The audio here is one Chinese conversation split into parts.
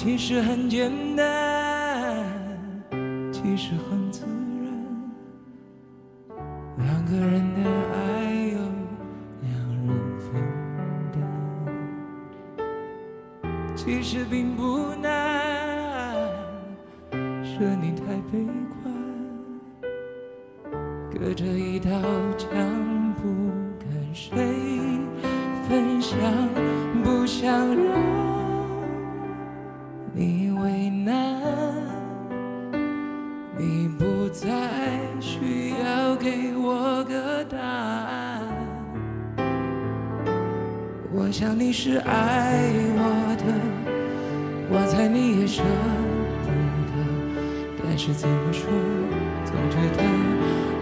其实很简单，想你是爱我的，我猜你也舍不得。但是怎么说，总觉得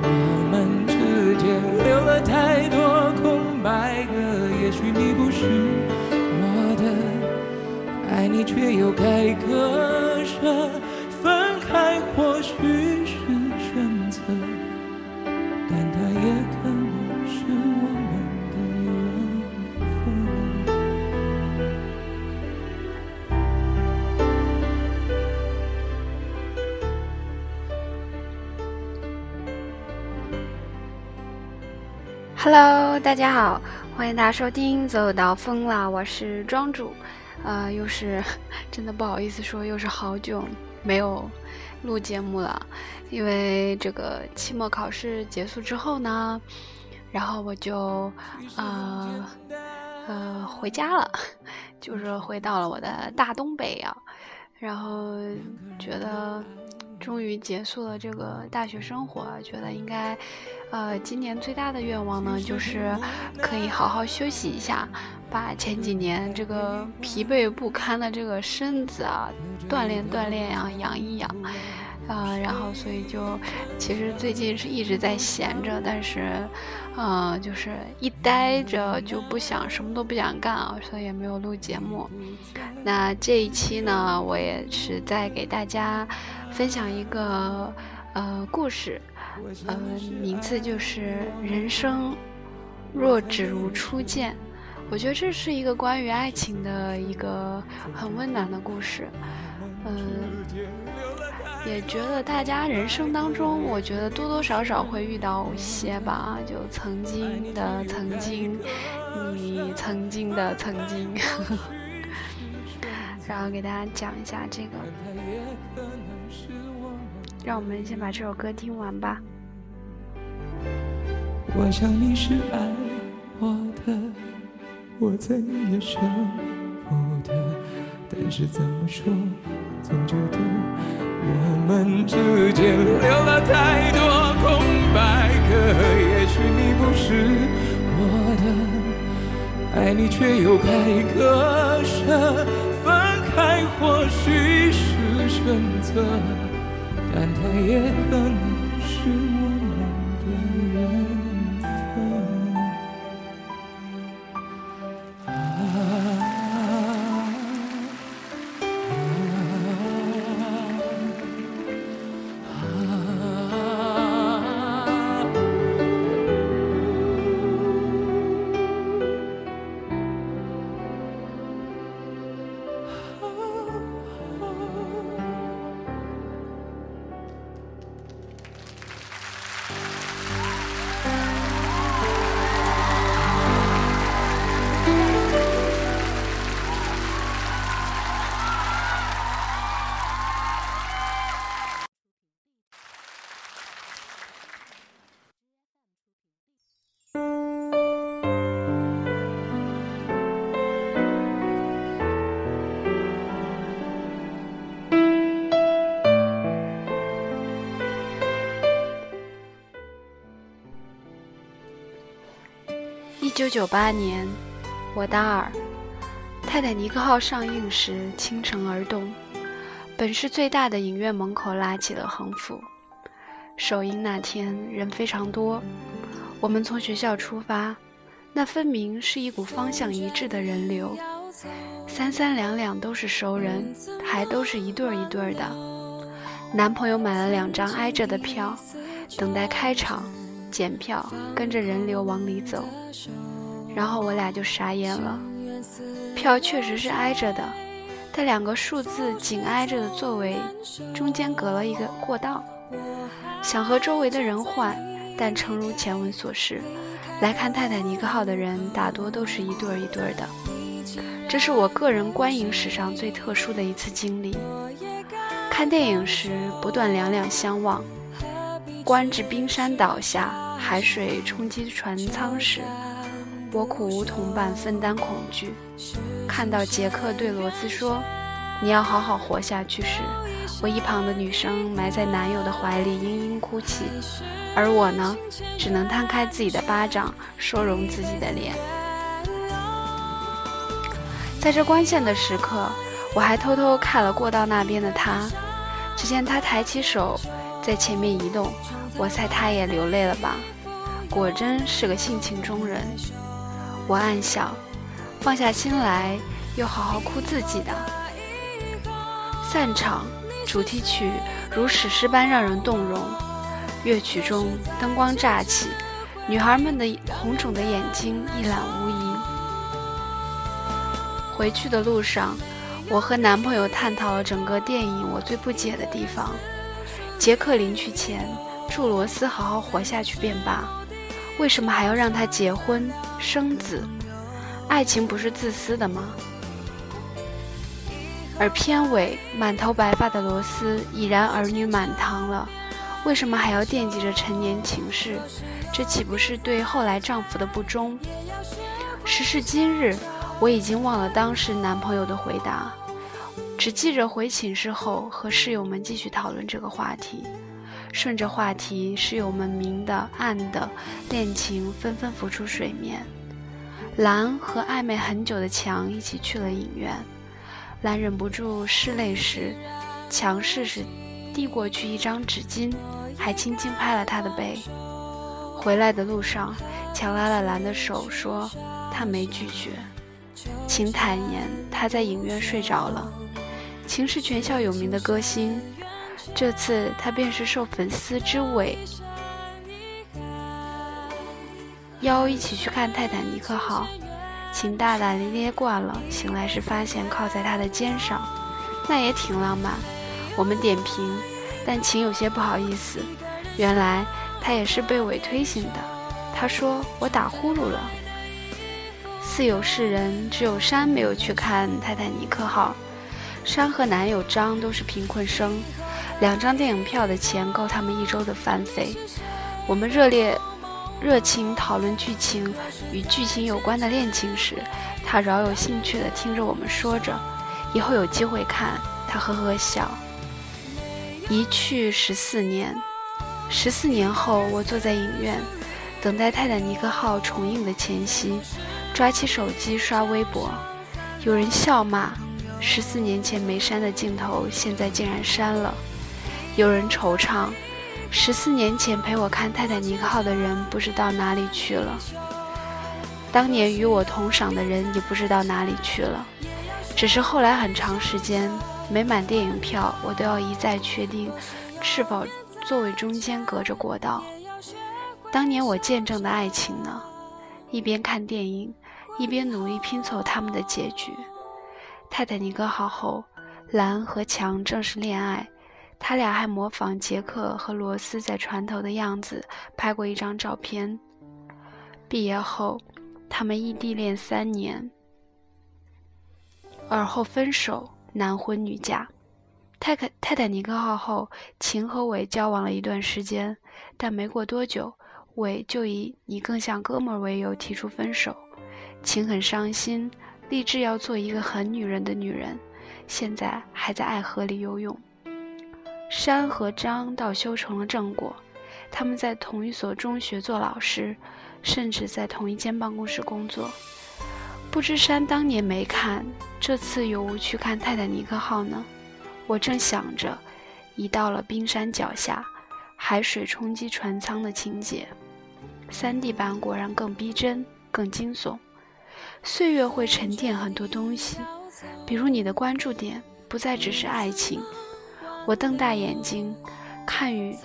我们之间留了太多空白格。也许你不是我的。爱你却又该割舍，Hello，大家好，欢迎大家收听《走到疯了》，我是庄主。呃，又是 真的不好意思说，又是好久没有录节目了，因为这个期末考试结束之后呢，然后我就呃呃回家了，就是回到了我的大东北啊，然后觉得终于结束了这个大学生活，觉得应该呃今年最大的愿望呢，就是可以好好休息一下。把前几年这个疲惫不堪的这个身子啊，锻炼锻炼呀，养一养，啊，然后所以就其实最近是一直在闲着，但是，呃，就是一待着就不想什么都不想干啊，所以也没有录节目。那这一期呢，我也是在给大家分享一个呃故事，呃，名字就是人生若只如初见。我觉得这是一个关于爱情的一个很温暖的故事，嗯，也觉得大家人生当中，我觉得多多少少会遇到一些吧，就曾经的曾经，你曾经的曾经，然后给大家讲一下这个，让我们先把这首歌听完吧。我想你是爱我的。我再也舍不得，但是怎么说，总觉得我们之间留了太多空白格。也许你不是我的，爱你却又该割舍，分开或许是选择，但它也可能九九八年，我大二，《泰坦尼克号》上映时倾城而动，本市最大的影院门口拉起了横幅。首映那天人非常多，我们从学校出发，那分明是一股方向一致的人流，三三两两都是熟人，还都是一对儿一对儿的。男朋友买了两张挨着的票，等待开场，检票，跟着人流往里走，然后我俩就傻眼了，票确实是挨着的，但两个数字紧挨着的座位中间隔了一个过道。想和周围的人换，但诚如前文所示，来看泰坦尼克号的人大多都是一对儿一对儿的。这是我个人观影史上最特殊的一次经历。看电影时不断两两相望，观至冰山倒下，海水冲击船舱时，我苦无同伴分担恐惧。看到杰克对罗斯说：“你要好好活下去。”时，我一旁的女生埋在男友的怀里嘤嘤哭泣，而我呢，只能摊开自己的巴掌，收容自己的脸。在这关键的时刻，我还偷偷看了过道那边的他，只见他抬起手在前面移动，我猜他也流泪了吧？果真是个性情中人。我暗想，放下心来，又好好哭自己的。散场。主题曲如史诗般让人动容，乐曲中灯光乍起，女孩们的红肿的眼睛一览无遗。回去的路上，我和男朋友探讨了整个电影我最不解的地方：杰克临去前祝罗斯好好活下去便罢，为什么还要让他结婚生子？爱情不是自私的吗？而片尾，满头白发的罗斯已然儿女满堂了，为什么还要惦记着陈年情事？这岂不是对后来丈夫的不忠？时至今日，我已经忘了当时男朋友的回答，只记着回寝室后和室友们继续讨论这个话题。顺着话题，室友们明的暗的恋情纷纷浮出水面。蓝和暧昧很久的强一起去了影院。兰忍不住拭泪时，强试试递过去一张纸巾，还轻轻拍了他的背。回来的路上，强拉了兰的手，说他没拒绝。秦坦言他在影院睡着了。秦是全校有名的歌星，这次他便是受粉丝之委邀一起去看《泰坦尼克号》。秦大大咧咧惯了，醒来时发现靠在他的肩上，那也挺浪漫。我们点评，但秦有些不好意思。原来他也是被委推醒的。他说：“我打呼噜了。”似有是人，只有山没有去看《泰坦尼克号》。山和男友张都是贫困生，两张电影票的钱够他们一周的饭费。我们热烈。热情讨论剧情与剧情有关的恋情时，他饶有兴趣地听着我们说着，以后有机会看。他呵呵笑。一去十四年，十四年后，我坐在影院，等待《泰坦尼克号》重映的前夕，抓起手机刷微博，有人笑骂：十四年前没删的镜头，现在竟然删了；有人惆怅。十四年前陪我看泰坦尼克号的人不知道哪里去了，当年与我同赏的人也不知道哪里去了。只是后来很长时间，每买电影票，我都要一再确定是否座位中间隔着过道。当年我见证的爱情呢？一边看电影，一边努力拼凑他们的结局。泰坦尼克号后，蓝和强正式恋爱。他俩还模仿杰克和罗斯在船头的样子拍过一张照片。毕业后，他们异地恋三年，而后分手，男婚女嫁。泰克泰坦尼克号后，秦和伟交往了一段时间，但没过多久，伟就以“你更像哥们”为由提出分手。秦很伤心，立志要做一个很女人的女人，现在还在爱河里游泳。山和张倒修成了正果，他们在同一所中学做老师，甚至在同一间办公室工作。不知山当年没看，这次有无去看《泰坦尼克号》呢？我正想着，已到了冰山脚下，海水冲击船舱的情节。三 D 版果然更逼真、更惊悚。岁月会沉淀很多东西，比如你的关注点不再只是爱情。我瞪大眼睛，看与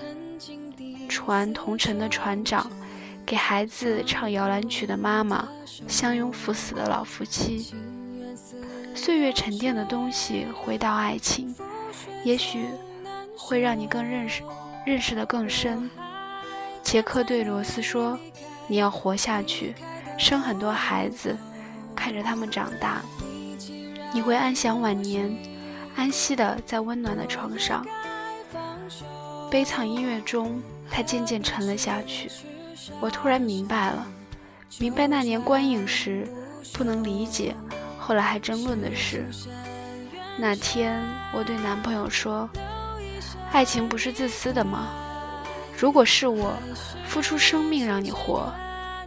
船同乘的船长，给孩子唱摇篮曲的妈妈，相拥赴死的老夫妻。岁月沉淀的东西，回到爱情，也许会让你更认识，认识的更深。杰克对罗斯说：“你要活下去，生很多孩子，看着他们长大，你会安享晚年，安息的在温暖的床上。”悲惨音乐中，他渐渐沉了下去。我突然明白了，明白那年观影时不能理解，后来还争论的事。那天，我对男朋友说：“爱情不是自私的吗？”如果是我付出生命让你活，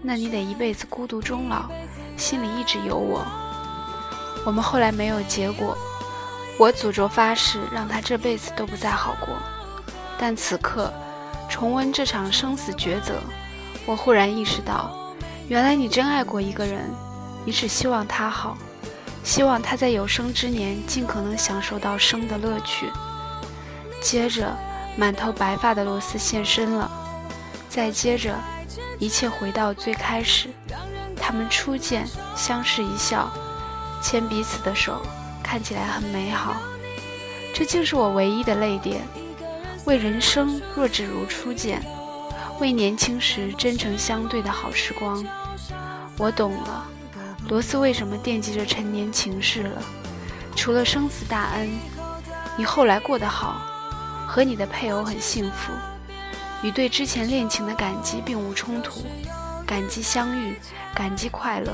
那你得一辈子孤独终老，心里一直有我。我们后来没有结果，我诅咒发誓让他这辈子都不再好过。但此刻重温这场生死抉择，我忽然意识到，原来你真爱过一个人，你只希望他好，希望他在有生之年尽可能享受到生的乐趣。接着。满头白发的罗斯现身了，再接着，一切回到最开始，他们初见，相视一笑，牵彼此的手，看起来很美好。这竟是我唯一的泪点。为人生若只如初见，为年轻时真诚相对的好时光。我懂了，罗斯为什么惦记着陈年情事了。除了生死大恩，你后来过得好。和你的配偶很幸福，与对之前恋情的感激并无冲突，感激相遇，感激快乐，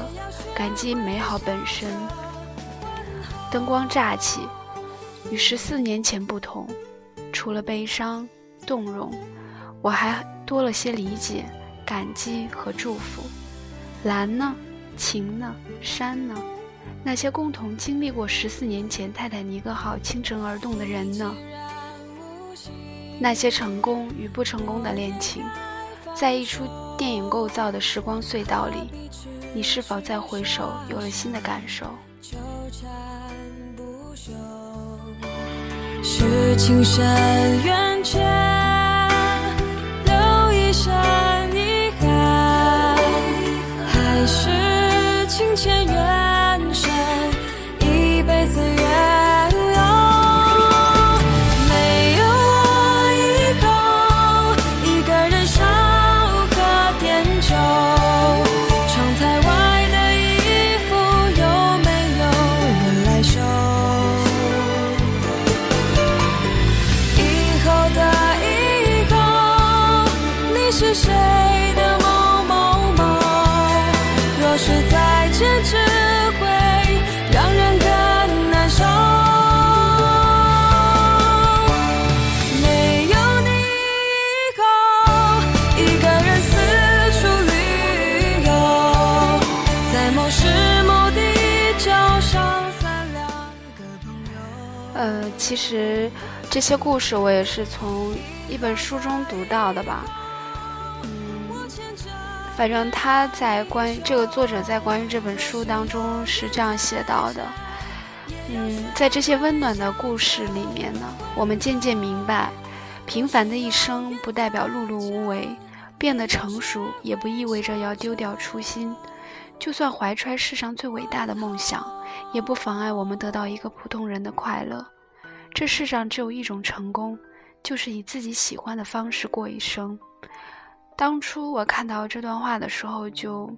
感激美好本身。灯光乍起，与十四年前不同，除了悲伤、动容，我还多了些理解、感激和祝福。蓝呢？晴呢？山呢？那些共同经历过十四年前泰坦尼克号倾城而动的人呢？那些成功与不成功的恋情，在一出电影构造的时光隧道里，你是否再回首有了新的感受？是情深缘浅，其实这些故事我也是从一本书中读到的吧。嗯，反正他在关于这个作者在关于这本书当中是这样写到的。嗯，在这些温暖的故事里面呢，我们渐渐明白，平凡的一生不代表碌碌无为，变得成熟也不意味着要丢掉初心。就算怀揣世上最伟大的梦想，也不妨碍我们得到一个普通人的快乐。这世上只有一种成功，就是以自己喜欢的方式过一生。当初我看到这段话的时候，就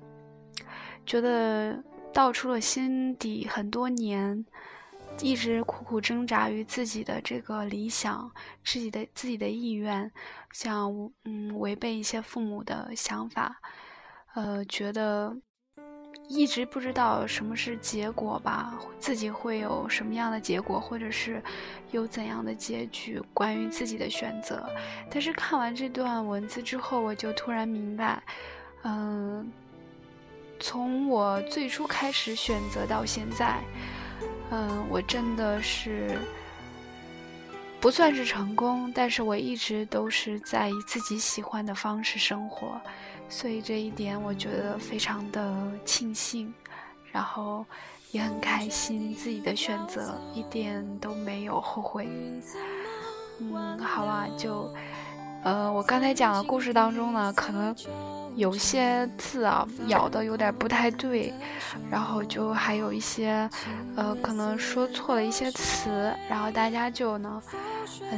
觉得道出了心底很多年一直苦苦挣扎于自己的这个理想、自己的自己的意愿，想嗯违背一些父母的想法，呃，觉得。一直不知道什么是结果吧，自己会有什么样的结果，或者是有怎样的结局，关于自己的选择。但是看完这段文字之后，我就突然明白，嗯，从我最初开始选择到现在，嗯，我真的是不算是成功，但是我一直都是在以自己喜欢的方式生活，所以这一点我觉得非常的庆幸，然后也很开心自己的选择一点都没有后悔。嗯，好了，就，呃，我刚才讲的故事当中呢，可能有些字啊咬的有点不太对，然后就还有一些，呃，可能说错了一些词，然后大家就呢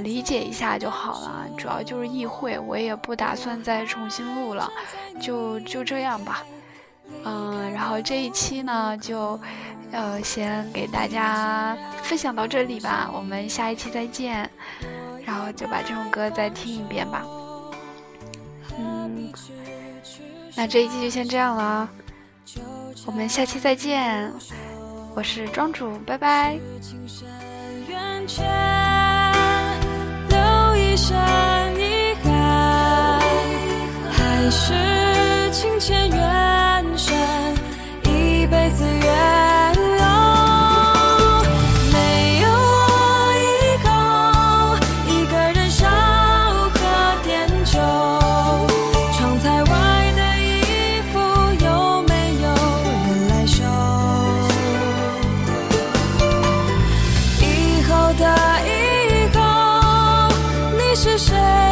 理解一下就好了，主要就是意会，我也不打算再重新录了，就就这样吧，嗯，然后这一期呢就，呃，先给大家分享到这里吧，我们下一期再见。然后就把这首歌再听一遍吧。嗯，那这一期就先这样了，我们下期再见。我是庄主，拜拜。留一遗憾，还是情浅缘是谁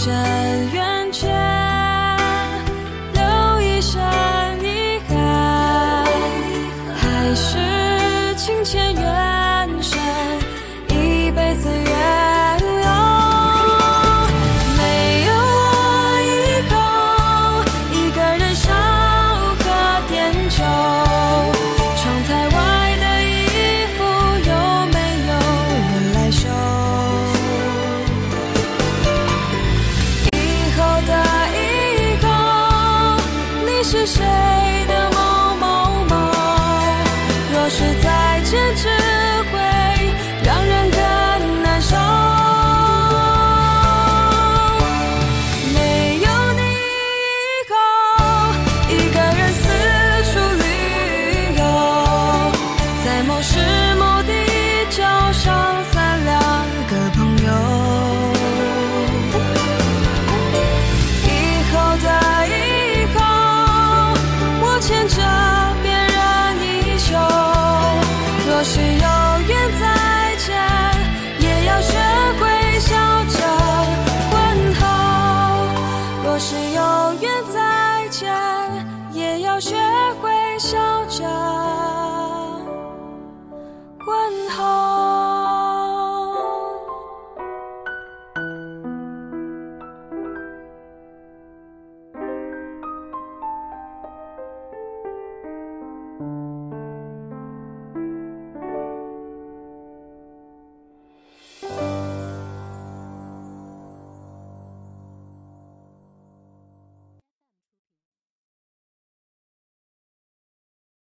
善缘却坚持。